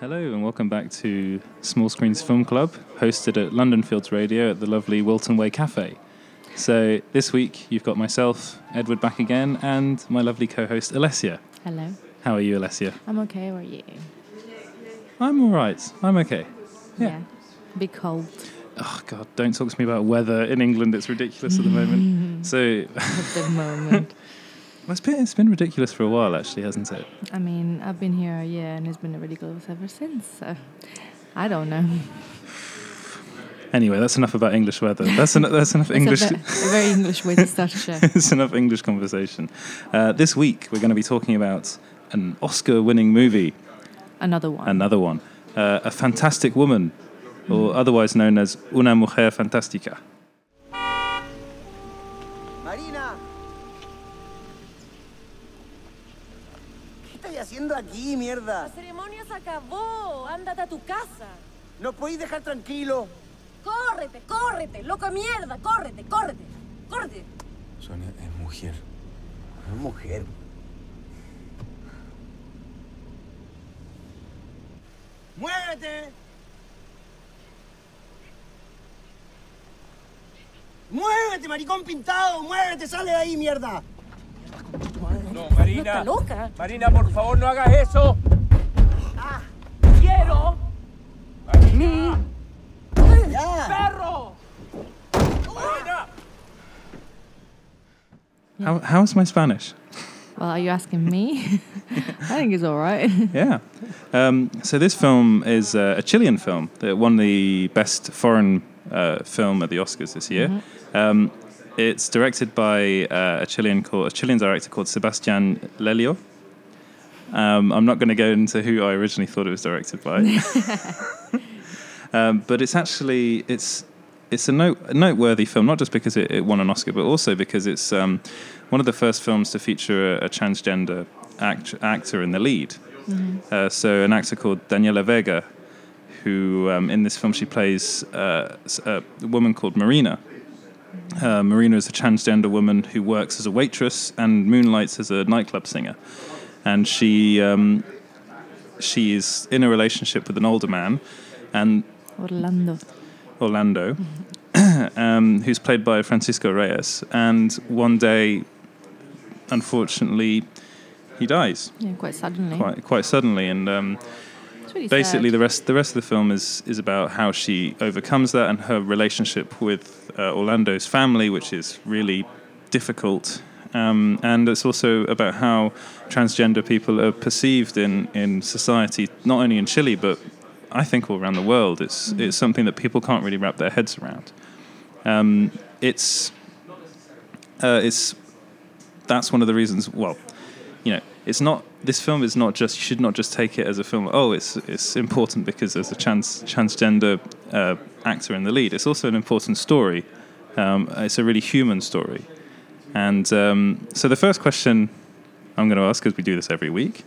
Hello and welcome back to Small Screens Film Club, hosted at London Fields Radio at the lovely Wilton Way Cafe. So this week you've got myself, Edward, back again, and my lovely co-host Alessia. Hello. How are you, Alessia? I'm okay. How are you? I'm all right. I'm okay. Yeah. A bit cold Oh God! Don't talk to me about weather in England. It's ridiculous at the moment. So at the moment. It's been it's been ridiculous for a while, actually, hasn't it? I mean, I've been here a year and it's been ridiculous ever since. So I don't know. Anyway, that's enough about English weather. That's, en- that's enough English. It's a, ve- a very English way to start a show. it's enough English conversation. Uh, this week we're going to be talking about an Oscar-winning movie, Another one. another one, uh, a fantastic woman, or otherwise known as Una Mujer Fantástica. Marina. ¿Qué estás haciendo aquí, La mierda? ceremonia se acabó. Ándate a tu casa. ¿No podéis dejar tranquilo? Córrete, córrete, loco de mierda. Córrete, córrete, córrete. Sonia es mujer. Es mujer. ¡Muévete! ¡Muévete, maricón pintado! ¡Muévete! ¡Sale de ahí, mierda! No, ¿No está loca? Marina, por favor, no hagas eso. Quiero Marina. ¡Ya! ¡Perro! Marina. How, how's my Spanish? well, are you asking me? I think it's all right. Yeah. Um, so this film is uh, a Chilean film that won the best foreign uh, film at the Oscars this year. Um, it's directed by uh, a Chilean called a Chilean director called Sebastián Lelio. Um, I'm not going to go into who I originally thought it was directed by, um, but it's actually it's it's a, note, a noteworthy film, not just because it, it won an Oscar, but also because it's um, one of the first films to feature a, a transgender act, actor in the lead. Uh, so an actor called Daniela Vega, who um, in this film she plays uh, a woman called Marina. Uh, Marina is a transgender woman who works as a waitress and moonlights as a nightclub singer, and she um, she is in a relationship with an older man, and Orlando. Orlando, um, who's played by Francisco Reyes. And one day, unfortunately, he dies Yeah, quite suddenly. quite quite suddenly, and um, really basically sad. the rest the rest of the film is is about how she overcomes that and her relationship with uh, Orlando's family, which is really difficult. Um, and it's also about how transgender people are perceived in, in society, not only in Chile, but I think all around the world. It's, it's something that people can't really wrap their heads around. Um, it's, uh, it's, that's one of the reasons, well, you know, it's not. This film is not just. You should not just take it as a film. Oh, it's it's important because there's a trans transgender uh, actor in the lead. It's also an important story. Um, it's a really human story. And um, so the first question I'm going to ask, because we do this every week,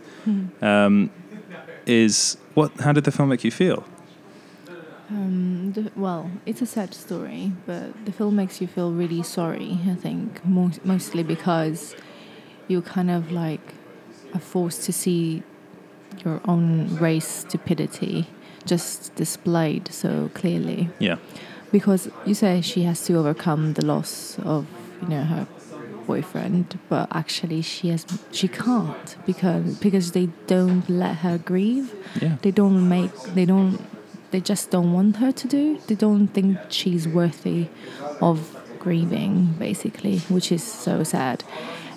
um, is what? How did the film make you feel? Um, the, well, it's a sad story, but the film makes you feel really sorry. I think mo- mostly because you kind of like are forced to see your own race stupidity just displayed so clearly. Yeah. Because you say she has to overcome the loss of you know her boyfriend, but actually she has she can't because because they don't let her grieve Yeah. they don't make they don't they just don't want her to do they don't think she's worthy of grieving basically which is so sad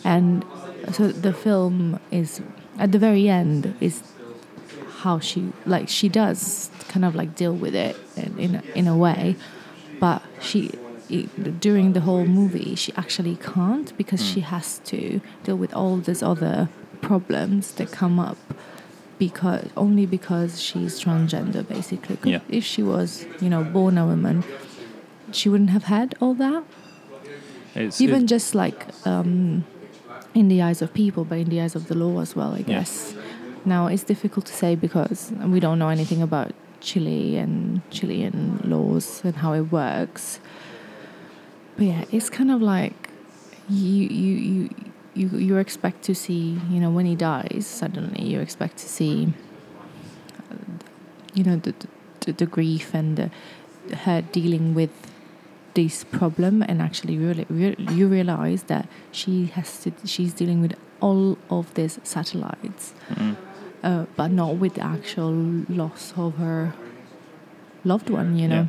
and so the film is at the very end is how she like she does kind of like deal with it in in a, in a way. But she during the whole movie she actually can't because she has to deal with all these other problems that come up because only because she's transgender basically. Yeah. if she was you know born a woman she wouldn't have had all that. It's, even it- just like um, in the eyes of people but in the eyes of the law as well i Yeah. guess now it's difficult to say because we don't know anything about chile and chilean laws and how it works but yeah it's kind of like you you you you, you expect to see you know when he dies suddenly you expect to see you know the the, the grief and the, her dealing with this problem and actually really, re- you realize that she has to she's dealing with all of these satellites Mm. uh, but not with the actual loss of her loved one you know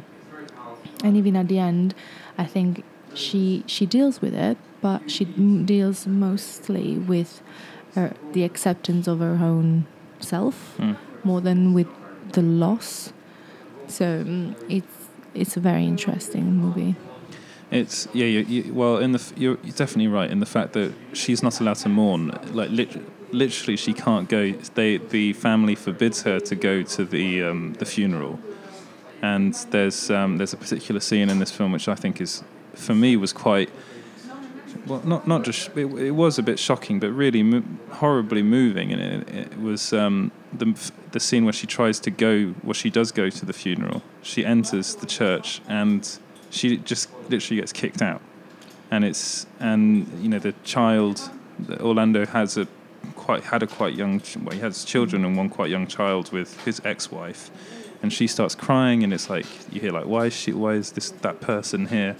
and even at the end i think she she deals with it but she m- deals mostly with her, the acceptance of her own self Mm. more than with the loss so mm, it's it's a very interesting movie It's yeah, you, you, well, in the you're definitely right in the fact that she's not allowed to mourn. Like lit- literally, she can't go. They the family forbids her to go to the um, the funeral, and there's um, there's a particular scene in this film which I think is for me was quite well, not not just it, it was a bit shocking, but really mo- horribly moving, and it, it was um, the the scene where she tries to go, well, she does go to the funeral. She enters the church and she just literally gets kicked out, and it's and you know the child, Orlando has a quite had a quite young, well, he has children and one quite young child with his ex-wife, and she starts crying, and it's like you hear like why is she why is this that person here,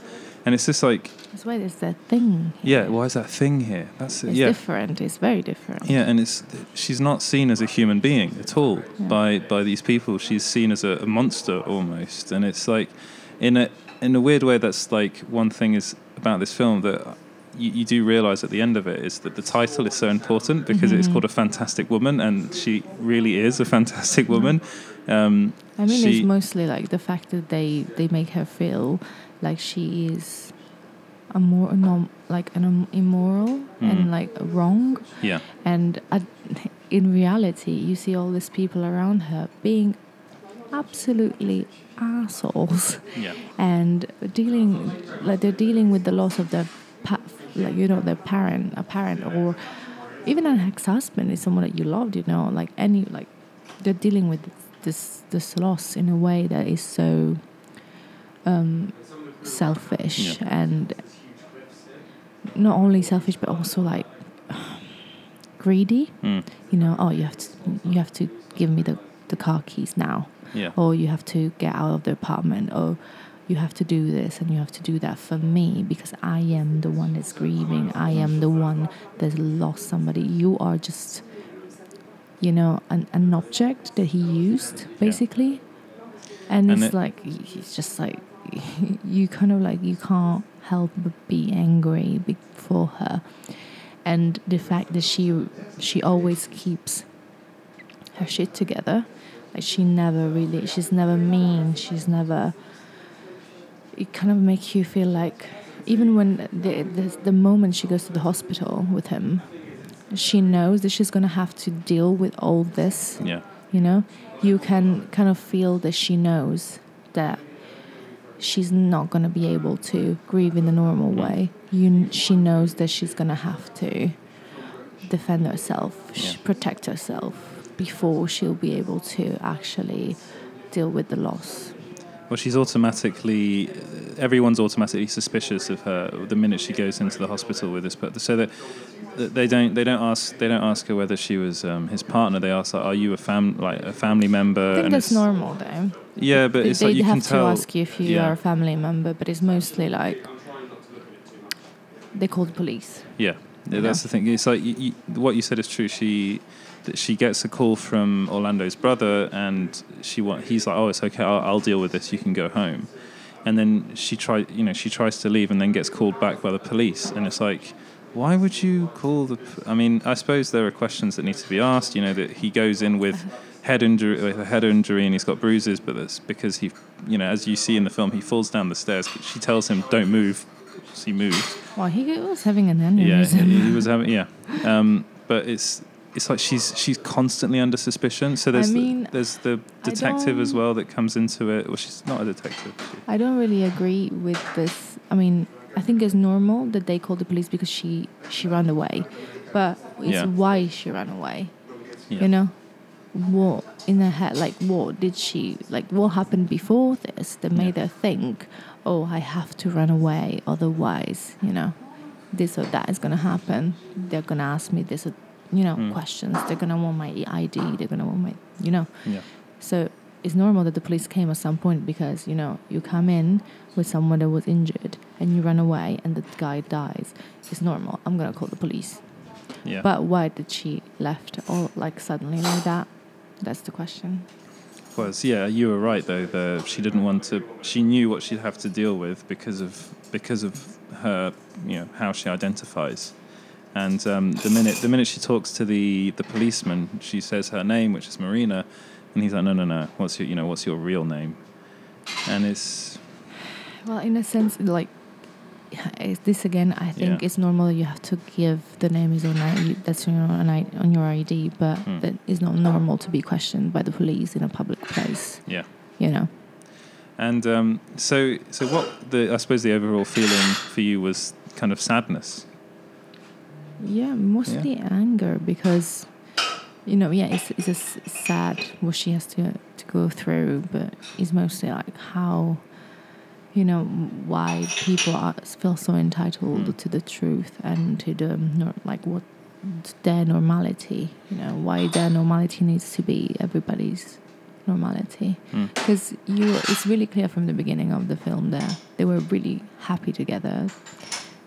and it's just like that's why there's that thing yeah, why is that thing here? That's it's yeah. different it's very different Yeah, and it's she's not seen as a human being at all Yeah. by by these people. She's seen as a, a monster almost, and it's like in a in a weird way. That's like one thing is about this film that you, you do realize at the end of it is that the title is so important because it's Mhm. called a fantastic woman, and she really is a fantastic woman. Um, I mean, she- it's mostly like the fact that they they make her feel like she is a more like an um, immoral Mm. and like wrong, yeah, and at, in reality, you see all these people around her being absolutely assholes. Yeah, and dealing like they're dealing with the loss of their pa- like you know their parent a parent or even an ex-husband is someone that you loved you know like any like they're dealing with this this loss in a way that is so um selfish Yeah. and not only selfish but also like greedy mm, you know oh you have to you have to give me the the car keys now yeah, or you have to get out of the apartment or you have to do this and you have to do that for me because I am the one that's grieving. I am the one that's lost somebody. You are just, you know, an, an object that he used, basically. And, And it's it- like, he's just like, you kind of like, you can't help but be angry for her. And the fact that she she always keeps her shit together. Like she never really, she's never mean. She's never. It kind of makes you feel like, even when the the, the moment she goes to the hospital with him, she knows that she's gonna have to deal with all this. yeah, You know, you can kind of feel that she knows that she's not gonna be able to grieve in the normal mm. way. You, she knows that she's gonna have to defend herself, Yeah. protect herself before she'll be able to actually deal with the loss. Well, she's automatically. Everyone's automatically suspicious of her the minute she goes into the hospital with this. But so that they don't they don't ask they don't ask her whether she was um, his partner. They ask like, "Are you a fam like a family member?" I think and that's it's- normal though. Yeah, but it's like they you have can to tell. ask you if you yeah. are a family member, but it's mostly like they call the police. Yeah, yeah that's the thing. It's like you, you, what you said is true. She that she gets a call from Orlando's brother, and she wa- he's like, "Oh, it's okay. I'll, I'll deal with this. You can go home." And then she try, you know, she tries to leave, and then gets called back by the police. And it's like, why would you call the? I mean, I suppose there are questions that need to be asked. You know, that he goes in with head injury, with a head injury, and he's got bruises, but that's because he, you know, as you see in the film, he falls down the stairs. But she tells him, "Don't move." So he moves. Well, he was having an Yeah, aneurysm. he was having yeah, um, but it's it's like she's she's constantly under suspicion. So there's mean, the, there's the detective as well that comes into it. Well, she's not a detective. I don't really agree with this. I mean, I think it's normal that they call the police because she she ran away, but it's Yeah. why she ran away. Yeah. You know, what in her head? Like, what did she like? What happened before this that made Yeah. her think, "Oh, I have to run away, otherwise, you know, this or that is gonna happen. They're gonna ask me this, or, you know, Mm. questions. They're gonna want my ID. They're gonna want my, you know." Yeah, So it's normal that the police came at some point because you know you come in with someone that was injured and you run away and the guy dies. It's normal. I'm gonna call the police. Yeah. But why did she left all like suddenly like that? That's the question. was yeah, you were right though. The, she didn't want to. She knew what she'd have to deal with because of because of her, you know, how she identifies. And um, the minute the minute she talks to the the policeman, she says her name, which is Marina, and he's like, no, no, no. What's your you know what's your real name? And it's Well, in a sense, like is this again, I think Yeah. it's normal. You have to give the name is on that's on your on your ID, but Hmm. that is not normal to be questioned by the police in a public place. yeah. You know. And um, so so what the I suppose the overall feeling for you was kind of sadness. Yeah, mostly anger because, you know, yeah, it's it's a sad what she has to to go through, but it's mostly like how, you know, why people are, feel so entitled Mm. to the truth and to the nor- like what their normality. You know, why their normality needs to be everybody's normality. Mm. Because you, it's really clear from the beginning of the film there they were really happy together.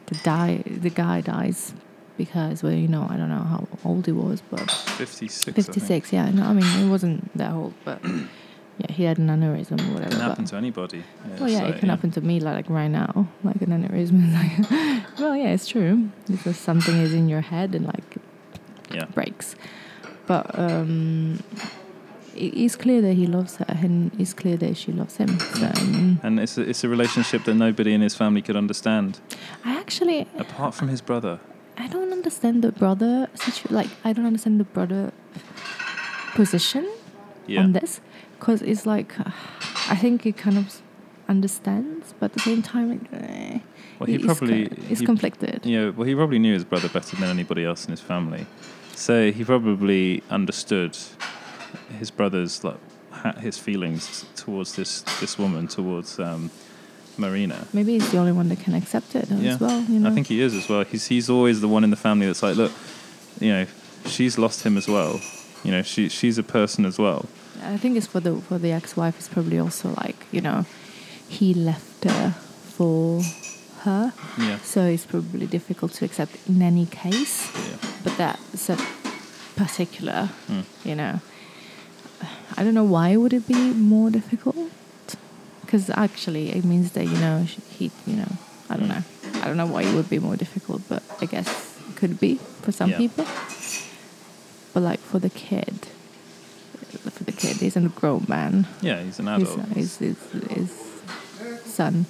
The die, the guy dies because well, you know, I don't know how old he was, but Fifty six. fifty six. Yeah, no, I mean, he wasn't that old, but yeah, he had an aneurysm or whatever. It can happen to anybody. well, yeah, so, it can happen to me like, like right now, like an aneurysm. Like, well, yeah, it's true because something is in your head and like Yeah. breaks. But um, it is clear that he loves her, and it's clear that she loves him. So And it's a, it's a relationship that nobody in his family could understand, I actually apart from his brother. I don't understand the brother situ- like I don't understand the brother position Yeah. on this because it's like I think he kind of understands, but at the same time, eh, Well, he probably it's he- conflicted. Yeah, well, he probably knew his brother better than anybody else in his family, so he probably understood his brother's like his feelings towards this this woman, towards um, Marina. Maybe he's the only one that can accept it Yeah. as well. You know, I think he is as well. He's he's always the one in the family that's like, look, you know, she's lost him as well. You know, she she's a person as well. I think it's for the for the ex-wife. It's probably also like you know, he left her for her, Yeah. so it's probably difficult to accept in any case. Yeah. But that's a particular, Mm. you know. I don't know why would it be more difficult. Because actually, it means that you know he, you know, I don't know. I don't know why it would be more difficult, but I guess it could be for some Yeah. people. But like for the kid, for the kid, he's a grown man. Yeah, he's an adult. he's, his, his son,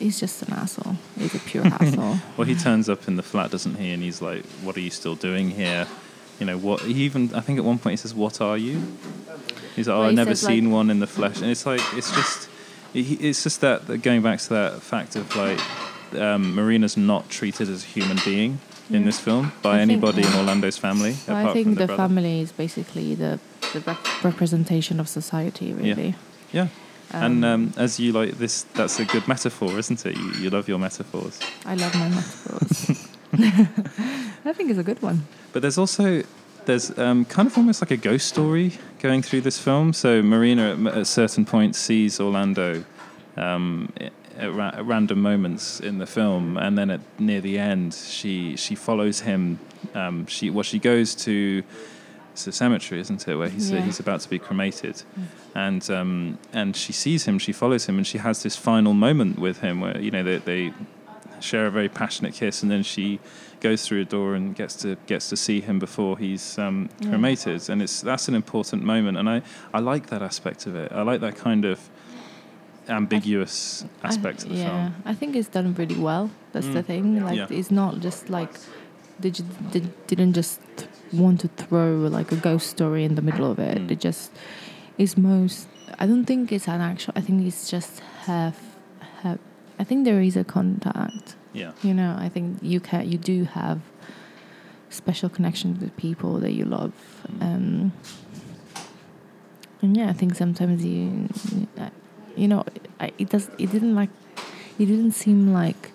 he's just an asshole. He's a pure asshole. Well, he turns up in the flat, doesn't he? And he's like, "What are you still doing here?" You know what? He even I think at one point he says, "What are you?" He's like, "Oh, I've he never says, like- seen one in the flesh," and it's like it's just it's just that that going back to that fact of like um, Marina's not treated as a human being in Yeah. this film by I think, anybody in uh, Orlando's family. Apart I think the, brother. family is basically the, the rep- representation of society, really. Yeah. and Um, um, as you like this, that's a good metaphor, isn't it? You, you love your metaphors. I love my metaphors. I think it's a good one. But there's also there's um, kind of almost like a ghost story going through this film. So Marina at, at certain points sees Orlando um, at, ra- at random moments in the film, and then at near the end, she she follows him. Um, she well, she goes to it's a cemetery, isn't it, where he's Yeah. he's about to be cremated, and um, and she sees him, she follows him, and she has this final moment with him where you know they, they share a very passionate kiss, and then she goes through a door and gets to gets to see him before he's um, Yeah. cremated, and it's that's an important moment, and I I like that aspect of it. I like that kind of ambiguous aspect I, of the yeah, film. I think it's done really well. That's the Mm. thing. Like, Yeah. it's not just like they, they didn't just want to throw like a ghost story in the middle of it. Mm. They just is most. I don't think it's an actual. I think it's just her. I think there is a contact. Yeah, You know, I think you can. You do have special connections with people that you love. Mm. Um, and yeah, I think sometimes you, you know, I, it does. It didn't like. It didn't seem like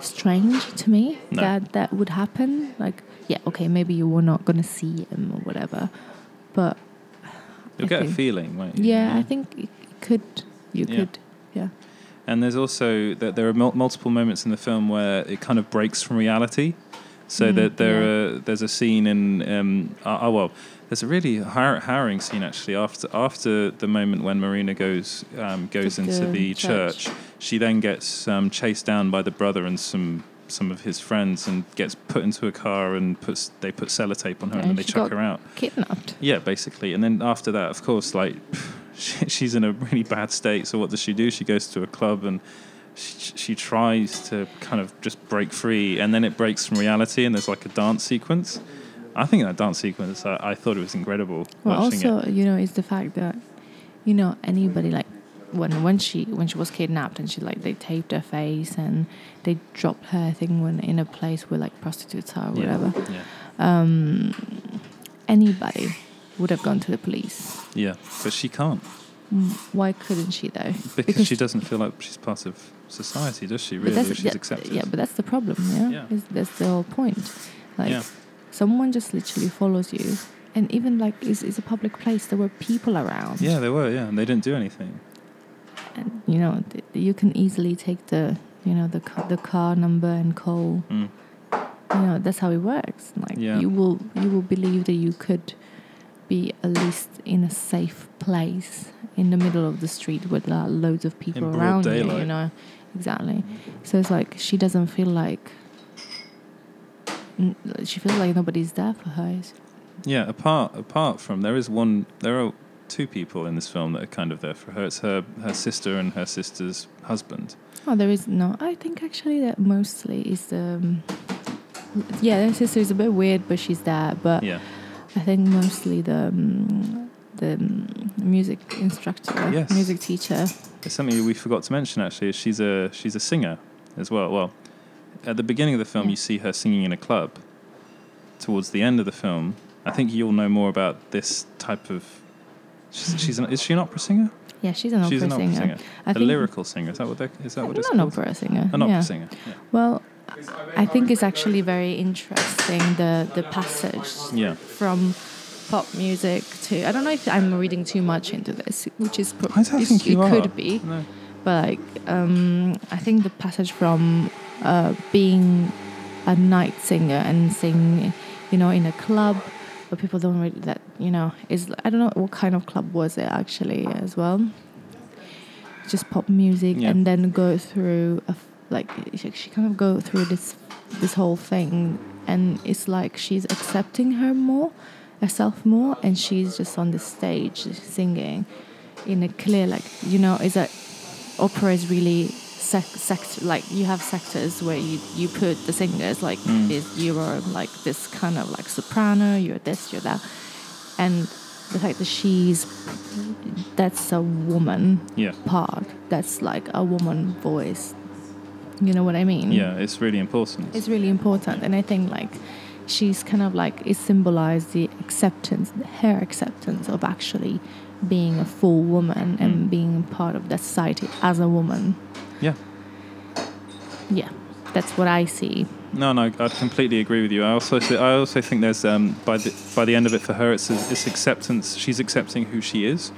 strange to me No. that that would happen. Like, yeah, okay, maybe you were not gonna see him or whatever, but You'll I get a feeling, won't you? Yeah, I think it could. You Yeah. could. Yeah. And there's also that there are mul- multiple moments in the film where it kind of breaks from reality. So Mm, that there yeah. are, there's a scene in um, oh, oh, well, there's a really har- harrowing scene actually after after the moment when Marina goes um, goes To into the the church. church. She then gets um, chased down by the brother and some some of his friends and gets put into a car and puts they put sellotape on her and, And then they chuck her out. Kidnapped. Yeah, basically. And then after that, of course, like she, she's in a really bad state. So what does she do? She goes to a club and she, she tries to kind of just break free, and then it breaks from reality, and there's like a dance sequence. I think that dance sequence, I, I thought it was incredible Well, also, it. you know, it's the fact that, you know, anybody like when when she when she was kidnapped and she like they taped her face and they dropped her, I think, when in a place where like prostitutes are or whatever. Yeah. Um, anybody would have gone to the police. yeah, but she can't Mm, Why couldn't she though? because, she doesn't feel like she's part of society, does she? Really, she's yeah, accepted. Yeah, but that's the problem. Yeah, Yeah. Is- that's the whole point. Like, Yeah. someone just literally follows you, and even like it's, it's a public place. There were people around. yeah, they were. Yeah, and they didn't do anything. and you know th- you can easily take the you know the car, the car number and call. Mm. You know that's how it works. Like Yeah. you will you will believe that you could be at least in a safe place in the middle of the street with are loads of people around you. You know exactly. So it's like she doesn't feel like. She feels like nobody's there for her. Yeah, apart apart from there is one there are two people in this film that are kind of there for her. It's her her sister and her sister's husband. Oh, there is no. I think actually that mostly is the. Um, yeah, her sister is a bit weird, but she's there. But Yeah. I think mostly the um, the um, music instructor, Yes. music teacher. It's something we forgot to mention actually. is She's a she's a singer as well. Well, at the beginning of the film Yeah. you see her singing in a club. Towards the end of the film, I think you'll know more about this type of she's, she's an, is she an opera singer? Yeah, she's an opera she's an opera singer. singer. A lyrical singer. Is that what they is that what it's an called? opera singer. An opera yeah. singer. Yeah. Well, I think it's actually very interesting the the passage Yeah. from pop music to. I don't know if I'm reading too much into this, which is pro- I don't it's- think you it are. could be. No. but like um, I think the passage from uh, being a night singer and sing, you know, in a club where people don't really that you know is I don't know what kind of club was it actually as well. Just pop music Yeah. and then go through a f- like she, she kind of go through this this whole thing and it's like she's accepting her more herself more and she's just on the stage singing in a clear like you know is that opera is really sec- sect like you have sectors where you, you put the singers like Mm. this you're like this kind of like soprano you're this you're that and the fact that she's that's a woman Yeah. part that's like a woman voice you know what i mean Yeah, it's really important. it's really important and i think like she's kind of like it symbolized the acceptance her acceptance of actually being a full woman and Mm. being part of that society as a woman yeah. yeah that's what i see No, no, I completely agree with you. I also, I also think there's um, by the by the end of it for her, it's it's acceptance. She's accepting who she is.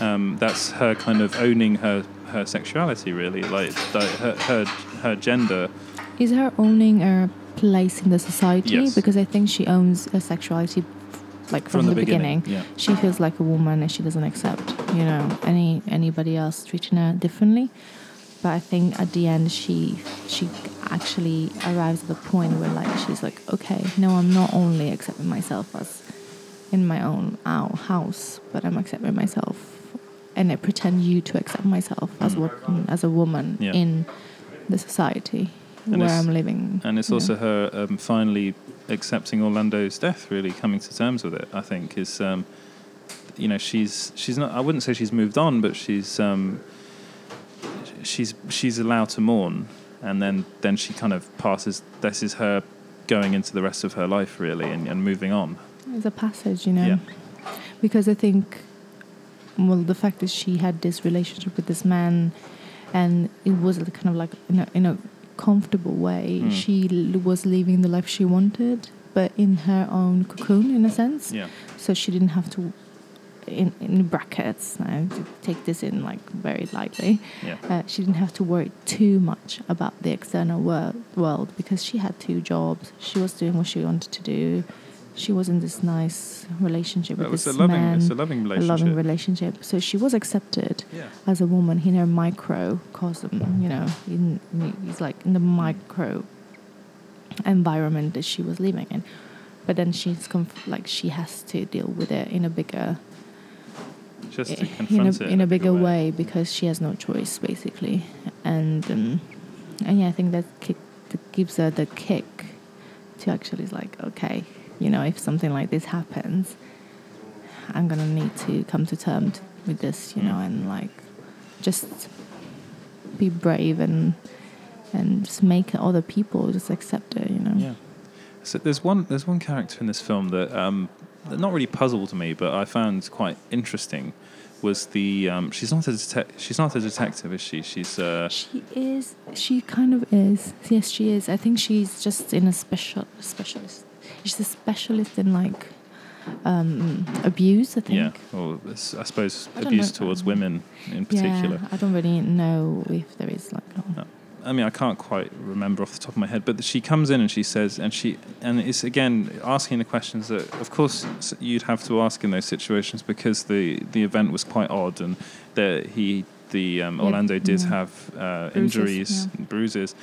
Um, that's her kind of owning her her sexuality, really, like, like her, her her gender. is her owning her place in the society Yes. because i think she owns her sexuality like from, the, beginning, Yeah, she feels like a woman and she doesn't accept you know any anybody else treating her differently but i think at the end she she actually arrives at the point where like she's like okay no i'm not only accepting myself as in my own ou- house but i'm accepting myself and i pretend you to accept myself as what as a woman Yeah. in the society And where i'm living and it's also know. her um, finally accepting Orlando's death, really coming to terms with it. I think is, um, you know, she's she's not. I wouldn't say she's moved on, but she's um, she's she's allowed to mourn, and then then she kind of passes. This is her going into the rest of her life, really, and, and moving on. It's a passage, you know. Yeah. Because I think, well, the fact that she had this relationship with this man, and it was kind of like in a, in a comfortable way. Mm. She l- was living the life she wanted, but in her own cocoon, in a sense. Yeah, So she didn't have to in, in brackets. Now to take this in like very lightly. Yeah. Uh, she didn't have to worry too much about the external world, world because she had two jobs. She was doing what she wanted to do. She was in this nice relationship with was this a loving, man, it's a loving a relationship. loving relationship. So she was accepted Yeah. as a woman in her microcosm. You know, in, it's like in the micro environment that she was living in. But then she's conf- like she has to deal with it in a bigger Just to in confront a, it in a bigger way. because she has no choice basically and um, and yeah i think that kick that gives her the kick to actually like okay you know if something like this happens i'm gonna need to come to terms with this you know and like just be brave and and just make other people just accept it you know Yeah. So there's one there's one character in this film that um, that not really puzzled me, but I found quite interesting. Was the um, she's not a detec- she's not a detective, is she? She's uh, She is. She kind of is. Yes, she is. I think she's just in a special specialist. She's a specialist in like um, abuse. I think. yeah, or I suppose I abuse know. towards women in particular. Yeah, I don't really know if there is like. No. I mean, I can't quite remember off the top of my head, but she comes in and she says, and she, and it's again asking the questions that, of course, you'd have to ask in those situations because the the event was quite odd, and that he, the um, Yeah, Orlando, did yeah. have uh, Bruises, injuries, yeah. and bruises,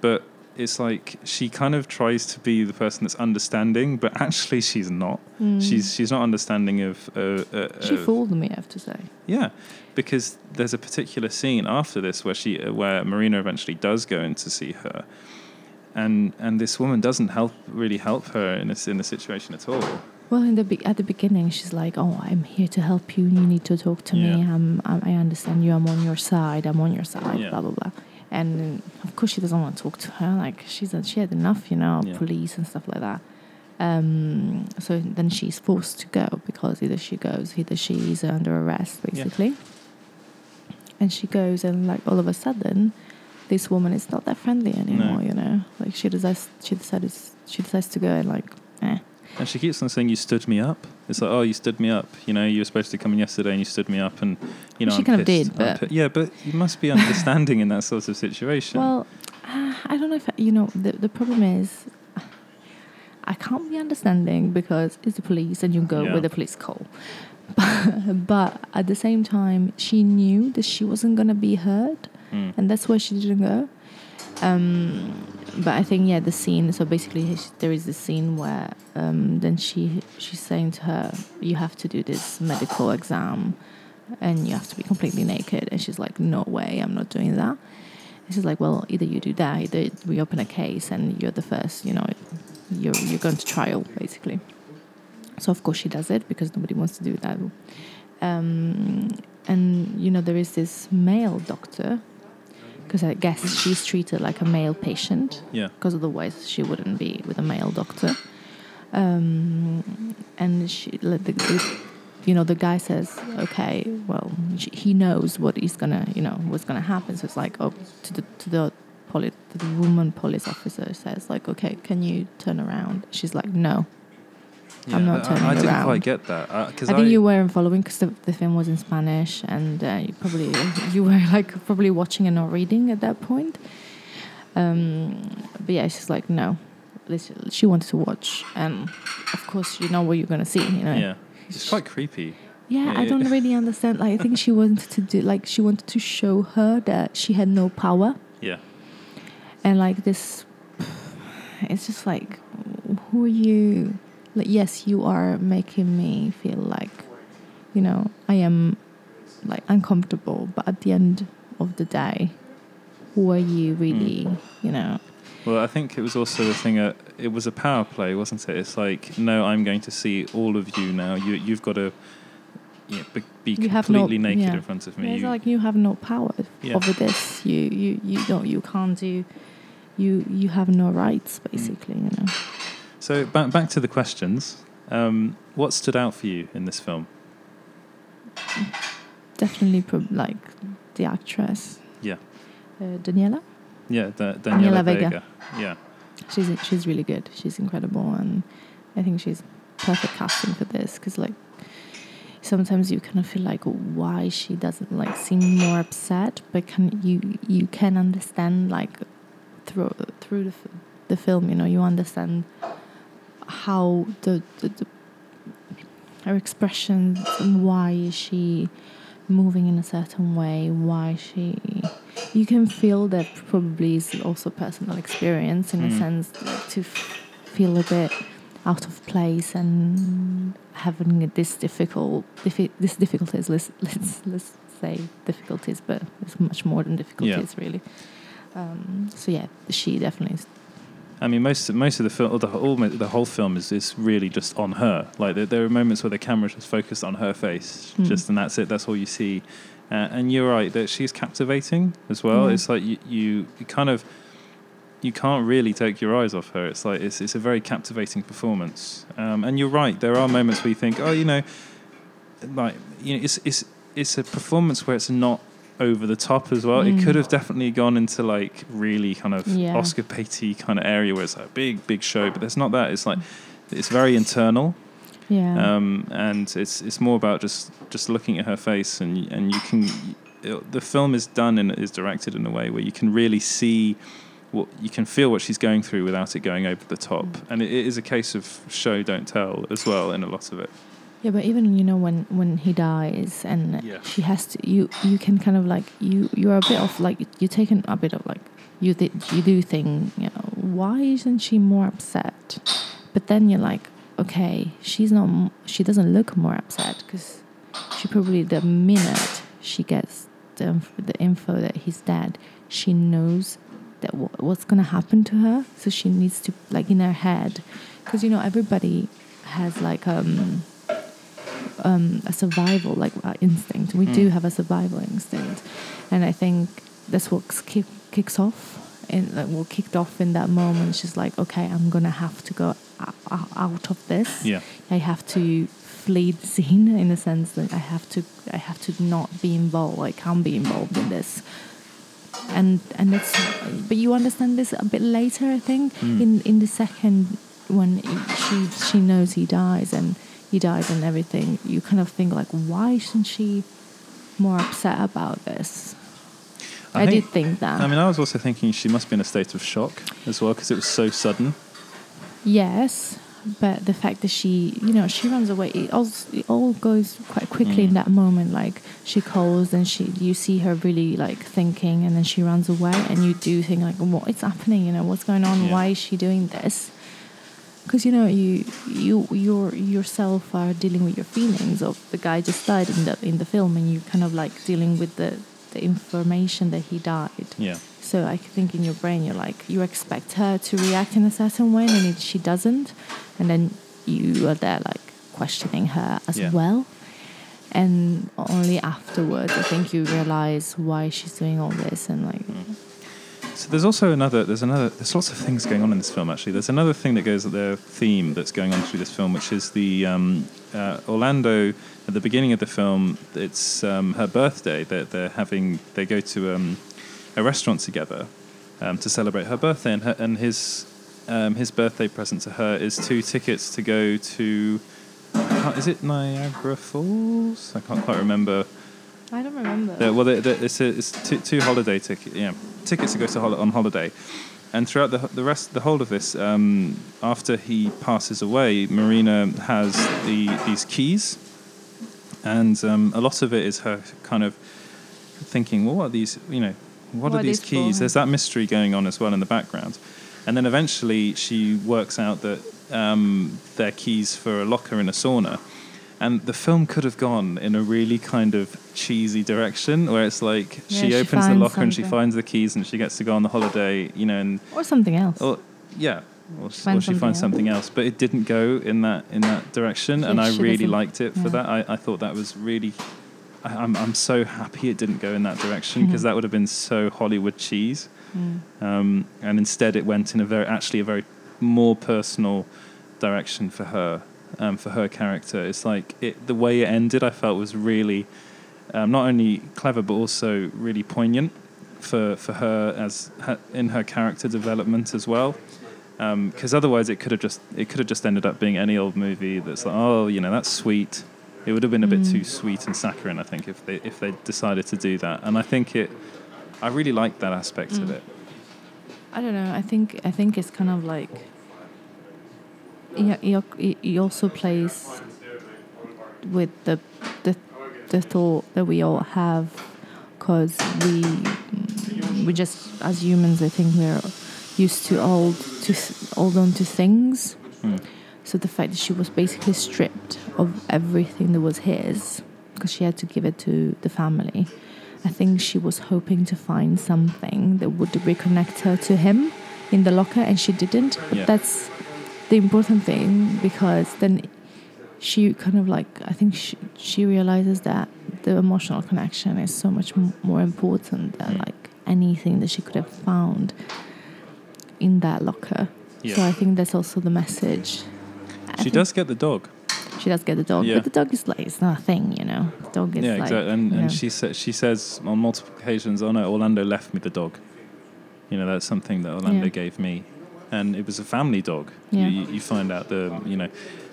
but it's like she kind of tries to be the person that's understanding, but actually she's not. She's she's not understanding of. Uh, uh, Mm. she of- fooled me. I have to say. yeah, because there's a particular scene after this where she, uh, where Marina eventually does go in to see her, and and this woman doesn't help really help her in this in the situation at all. Well, in the be- at the beginning, she's like, "Oh, I'm here to help you. You need to talk to me. I'm, I'm, I understand you. I'm on your side. I'm on your side. Yeah. Blah blah blah." And of course, she doesn't want to talk to her. Like she's she had enough, you know, Yeah. police and stuff like that. Um, so then she's forced to go because either she goes, either she's under arrest, Yeah. basically. And she goes, and like all of a sudden, this woman is not that friendly anymore. No. You know, like she decides she decides she decides to go and like, eh. And she keeps on saying, "You stood me up." It's like, "Oh, you stood me up." You know, you were supposed to come in yesterday, and you stood me up, and you know, She I'm kind of did, but- pi- yeah, but you must be understanding in that sort of situation. Well, uh, I don't know if you know. The the problem is, I can't be understanding because it's the police, and you go Yeah. with the police call. But, but at the same time, she knew that she wasn't gonna be heard, Mm. and that's why she didn't go. Um, but I think yeah, the scene. So basically, there is this scene where um, then she she's saying to her, "You have to do this medical exam, and you have to be completely naked." And she's like, "No way, I'm not doing that." And she's like, "Well, either you do that, either we open a case, and you're the first. You know, you're you're going to trial, basically." So of course she does it because nobody wants to do that. Um, and you know there is this male doctor because I guess she's treated like a male patient yeah, because otherwise she wouldn't be with a male doctor. Um, and she, like the, the, you know, the guy says, "Okay, well, she, he knows what he's gonna, you know, what's gonna happen." So it's like, oh, to the to the the woman police officer says, like, "Okay, can you turn around?" She's like, "No." Yeah. I'm not I- turning I, didn't around. quite get that because I think you weren't following because the, the film was in Spanish, and uh, you probably you were like probably watching and not reading at that point. Um, but yeah, she's like, no, this, she wanted to watch, and of course, you know what you're gonna see. You know, Yeah, it's quite creepy. Yeah, I don't really understand. Like, I think she wanted to do like she wanted to show her that she had no power, Yeah, and like this, it's just like, who are you? Like, yes, you are making me feel like, you know, I am like uncomfortable, but at the end of the day, who are you really? You know, Well, I think it was also the thing. Uh, it was a power play, wasn't it? It's like, no, I'm going to see all of you now. You, you've got to yeah, be, be You have no- completely naked yeah. in front of me. Yeah, it's You- like you have no power Yeah. over this. You you you don't you can't do. You you have no rights, Mm. basically. You know. So back back to the questions. Um, what stood out for you in this film? Definitely, prob- like the actress Yeah, uh, Daniela. yeah, da- Daniela, Daniela Vega. Vega. Yeah, She's she's really good. She's incredible, and I think she's perfect casting for this because like sometimes you kind of feel like why she doesn't like seem more upset, but can you you can understand like through through the, f- the film, you know, you understand how the, the, the her expressions and why is she moving in a certain way why she you can feel that probably is also personal experience in a Mm. sense to f- feel a bit out of place and having this difficult diffi- this difficulties let's let's let's say difficulties but it's much more than difficulties really um, so yeah she definitely I mean, most most of the film, the whole the whole film is, is really just on her. Like there, there are moments where the camera's just focused on her face, Mm. just and that's it. That's all you see. Uh, and you're right that she's captivating as well. Mhm. It's like you, you you kind of you can't really take your eyes off her. It's like it's it's a very captivating performance. Um, and you're right. There are moments where you think, oh, you know, like you know, it's it's it's a performance where it's not over the top as well. It Mm. could have definitely gone into like really kind of Yeah. Oscar baity kind of area where it's like a big big show, but there's not that. It's like it's very internal, yeah um, and it's it's more about just just looking at her face and and you can it, the film is done and is directed in a way where you can really see what you can feel what she's going through without it going over the top, and it, it is a case of show don't tell as well in a lot of it. Yeah, but even you know when when he dies and Yeah. she has to you you can kind of like you you're a bit of like you're taken a bit of like you th- you do think you know why isn't she more upset? But then you're like okay she's not she doesn't look more upset because she probably the minute she gets the the info that he's dead she knows that w- what's gonna happen to her so she needs to like in her head because you know everybody has like um um, a survival like uh, instinct. We do Mm. have a survival instinct, and I think that's what kick, kicks off and like, what kicked off in that moment. She's like, okay, I'm gonna have to go out of this. Yeah. I have to flee the scene in the sense that I have to I have to not be involved. I can't be involved in this. And and it's but you understand this a bit later. I think Mm. in in the second when she she knows he dies and he died and everything. You kind of think like, why isn't she more upset about this? I, think- did think that. I mean, I was also thinking she must be in a state of shock as well because it was so sudden. Yes, but the fact that she, you know, she runs away. It all, it all goes quite quickly in Mm. that moment. Like she calls, and she, you see her really like thinking, and then she runs away, and you do think like, what is happening? You know, what's going on? Yeah. Why is she doing this? Because you know, you, you, you yourself are dealing with your feelings of the guy just died in the in the film, and you kind of like dealing with the the information that he died. Yeah. So I think in your brain you're like you expect her to react in a certain way, and she doesn't, and then you are there like questioning her as Yeah. well. And only afterwards, I think you realize why she's doing all this, and like mm. So there's also another. There's another. There's lots of things going on in this film. Actually, there's another thing that goes. At the theme that's going on through this film, which is the um, uh, Orlando at the beginning of the film. It's um, her birthday. They're, they're having. They go to um, a restaurant together um, to celebrate her birthday, and her, and his um, his birthday present to her is two tickets to go to. Is it Niagara Falls? I can't quite remember. I don't remember. Yeah, well, the, the, it's, a, it's two, two holiday ticket, yeah, tickets to go to hol- on holiday, and throughout the the rest, the whole of this, um, after he passes away, Marina has the these keys, and um, a lot of it is her kind of thinking, well, what are these, you know, what, What are these keys? for? There's that mystery going on as well in the background, and then eventually she works out that um, they're keys for a locker in a sauna. And the film could have gone in a really kind of cheesy direction where it's like Yeah, she she opens the locker and she finds the keys and she gets to go on the holiday, you know, and or something else. or yeah, or, or she finds something something else. But it didn't go in that in that direction, and I really liked it for yeah. that. I, I thought that was really. I, I'm I'm so happy it didn't go in that direction because that would have been so Hollywood cheese. Mm. Um, and instead, it went in a very actually a very more personal direction for her, um, for her character. It's like it, the way it ended, I felt was really um, not only clever but also really poignant for for her as her, in her character development as well. Because otherwise, it could have just it could have just ended up being any old movie that's like, oh, you know, that's sweet. It would have been a bit Mm. too sweet and saccharine, I think, if they if they decided to do that. And I think it, I really like that aspect of Mm. it. I don't know. I think I think it's kind of like he, he, he also plays with the the the thought that we all have because we we just as humans I think we're used to hold to hold on to things. Mm. So the fact that she was basically stripped of everything that was his because she had to give it to the family. I think she was hoping to find something that would reconnect her to him in the locker, and she didn't. But Yeah. that's the important thing because then she kind of like I think she she realizes that the emotional connection is so much more important than mm. like anything that she could have found in that locker. So I think that's also the message. I She does get the dog. She does get the dog, Yeah. but the dog is like it's not a thing, you know. The dog is yeah, like exactly. And, and know. she sa- she says on multiple occasions, "Oh no, Orlando left me the dog." You know, that's something that Orlando Yeah. gave me, and it was a family dog. Yeah. You, you find out the you know,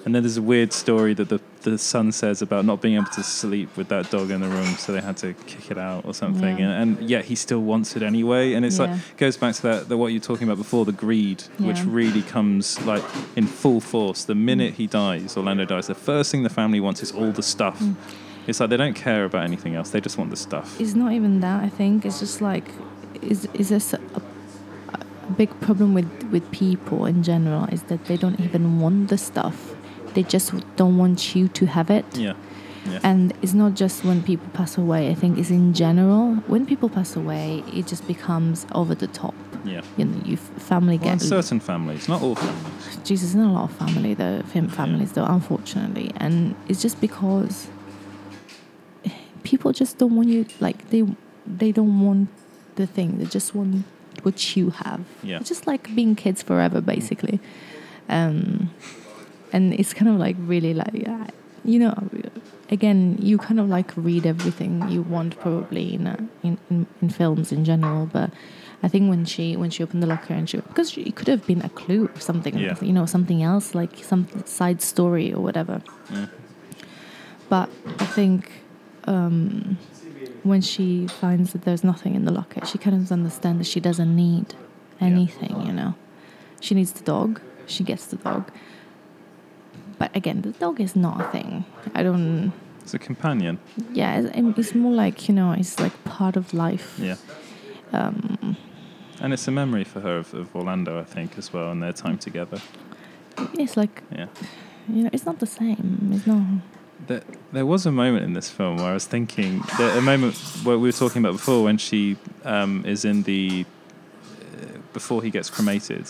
and then there's a weird story that the the son says about not being able to sleep with that dog in the room, so they had to kick it out or something. Yeah. And, and yet he still wants it anyway, and it's Yeah. like goes back to that the, what you were talking about before, the greed, which really comes like in full force the minute he dies. Orlando dies. The first thing the family wants is all the stuff. Mm. It's like they don't care about anything else. They just want the stuff. it's not even that. I think it's just like is is this a, a big problem with with people in general is that they don't even want the stuff. They just don't want you to have it. Yeah. Yeah. And it's not just when people pass away. I think it's in general. When people pass away, it just becomes over the top. yeah. You know, you family Well, in get certain families, not all families. Jesus, not a lot of family though, fam- families though, unfortunately, and it's just because people just don't want you. Like they, they don't want the thing. They just want what you have. Yeah. It's just like being kids forever, basically. Um, and it's kind of like really like, you know, again, you kind of like read everything you want probably in, uh, in, in in films in general, but. I think when she when she opened the locker and she because it could have been a clue or something Yeah. you know something else like some side story or whatever. Yeah. But I think um, when she finds that there's nothing in the locker, she kind of understands that she doesn't need anything. You know, she needs the dog. She gets the dog. But again, the dog is not a thing. I don't. It's a companion. Yeah, it's, it's more like you know, it's like part of life. Yeah. Um, And it's a memory for her of, of Orlando, I think, as well, and their time together. it's like Yeah. you know, it's not the same. It's not. There, there was a moment in this film where I was thinking, there, a moment where we were talking about before when she um, is in the, uh, before he gets cremated,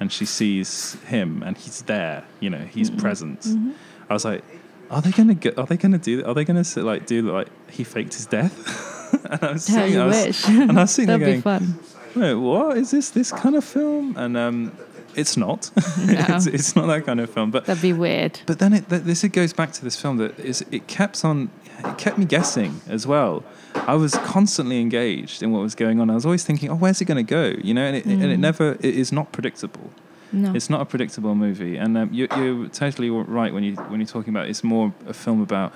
and she sees him and he's there, you know, he's present. Mm-hmm. I was like, are they gonna get? Are they gonna do? Are they gonna like do like he faked his death? and I was sitting, I was, wish. and I was there That'd be going, fun. Wait, what is this? This kind of film? And um, it's not. it's, it's not that kind of film. But That'd be weird. but then it, th- this it goes back to this film that is it kept on it kept me guessing as well. I was constantly engaged in what was going on. I was always thinking, oh, where's it going to go? You know, and it, and it Mm. never it is not predictable. No. It's not a predictable movie, and um, you, you're totally right when you when you're talking about it's more a film about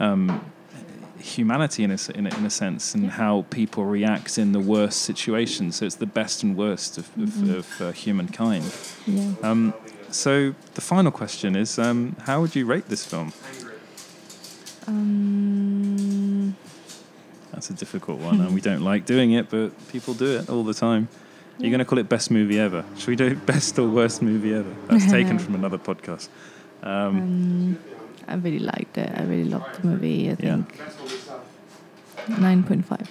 um, humanity in a, in a in a sense and how people react in the worst situations. So it's the best and worst of, of, Mhm. of uh, humankind. yeah. Um, so the final question is, um, how would you rate this film? Um, That's a difficult one, and we don't like doing it, but people do it all the time. You're going to call it best movie ever. Should we do best or worst movie ever? That's taken from another podcast. Um, um, I really liked it. I really loved the movie. I Yeah. think nine point five.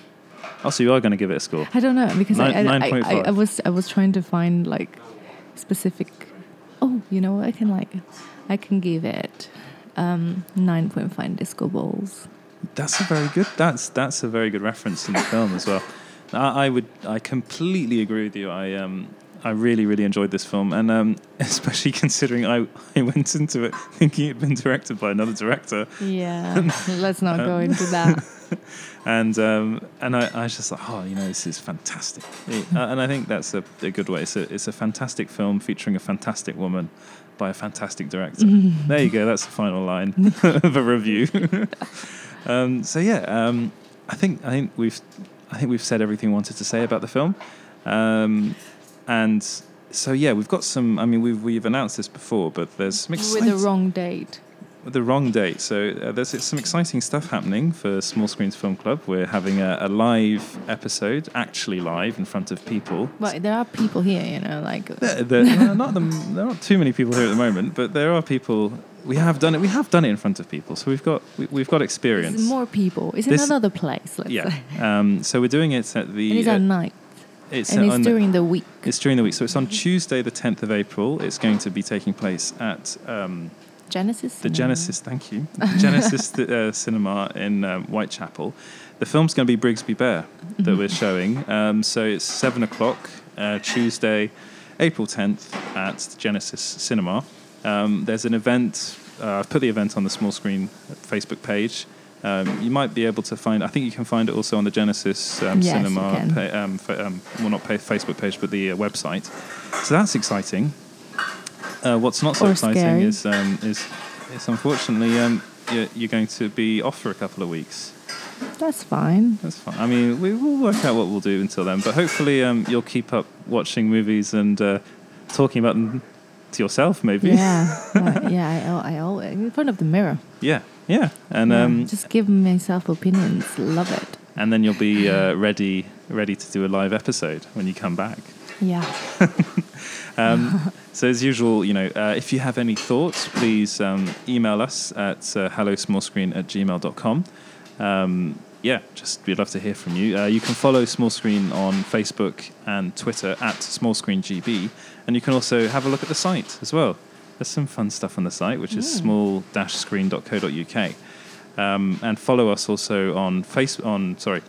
also, you are going to give it a score. I don't know because I, Nine- I, I, I, 9.5. I was I was trying to find like specific. Oh, you know what? I can like I can give it um, nine point five disco balls. That's a very good. That's that's a very good reference in the film as well. I, I would. I completely agree with you. I um. I really, really enjoyed this film, and um, especially considering I, I went into it thinking it'd been directed by another director. Yeah, let's not go Um, into that. and um, and I, I was just like, oh, you know, this is fantastic. It- uh, and I think that's a, a good way. It's a, it's a fantastic film featuring a fantastic woman by a fantastic director. there you go. That's the final line of a review. um, so yeah, um, I think I think we've I think we've said everything we wanted to say about the film. Um, and so yeah, we've got some. I mean, we've we've announced this before, but there's some With the wrong date. with the wrong date. So uh, there's some exciting stuff happening for Small Screens Film Club. We're having a, a live episode, actually live in front of people. Well, there are people here, you know, like There, there, no, not the, there aren't too many people here at the moment, but there are people. We have done it. We have done it in front of people, so we've got we, we've got experience. there's more people. It's in another place, let's yeah. say. Um, so we're doing it at the. It's uh, at night. It's and it's on- during the week. It's during the week. So it's on Tuesday, the 10th of April. It's going to be taking place at um, Genesis. the Cinema. Genesis, thank you, Genesis uh, Cinema in um, Whitechapel. The film's going to be Brigsby Bear that we're showing. Um, so it's seven o'clock uh, Tuesday, April tenth at the Genesis Cinema. Um, there's an event. Uh, I've put the event on the small screen Facebook page. Um, you might be able to find. I think you can find it also on the Genesis um, Yes, Cinema. can. Pa- um, fa- um, well, not pa- Facebook page, but the uh, website. So that's exciting. Uh, what's not so Or exciting is um, is is unfortunately um, you're, you're going to be off for a couple of weeks. That's fine. That's fine. I mean, we will work out what we'll do until then. But hopefully, um, you'll keep up watching movies and uh, talking about them to yourself, maybe. Yeah, yeah. I, I always in front of the mirror. yeah, yeah. And Yeah, um, just give myself opinions. Love it. and then you'll be uh, ready ready to do a live episode when you come back. Yeah. Um, so as usual, you know, uh, if you have any thoughts, please um, email us at uh, hellosmallscreen at gmail.com. Um, yeah, just we'd love to hear from you. Uh, you can follow Small Screen on Facebook and Twitter at Small Screen GB, and you can also have a look at the site as well. There's some fun stuff on the site, which is small-screen.co.uk. Um, and follow us also on face on sorry,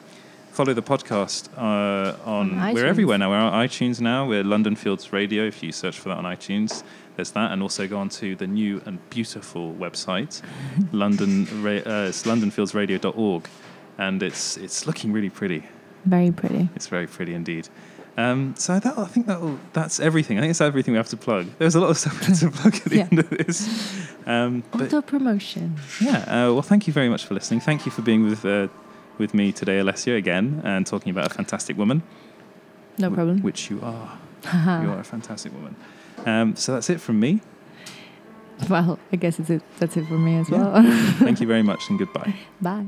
follow the podcast uh, on, On we're everywhere now. We're on iTunes now. We're London Fields Radio. If you search for that on iTunes, there's that, and also go on to the new and beautiful website, London uh, it's LondonFieldsRadio.org, and it's it's looking really pretty. Very pretty. It's very pretty indeed. Um, so that, I think that that's everything. I think it's everything we have to plug. There's a lot of stuff we have to plug at the Yeah. end of this. Um, Auto promotion. yeah, uh, well, thank you very much for listening. Thank you for being with uh, with me today, Alessia, again, and talking about a fantastic woman, No wh- problem. which you are. you are a fantastic woman. Um, so that's it from me. Well, I guess it's it. That's it for me as Yeah. well. Thank you very much, and goodbye. Bye.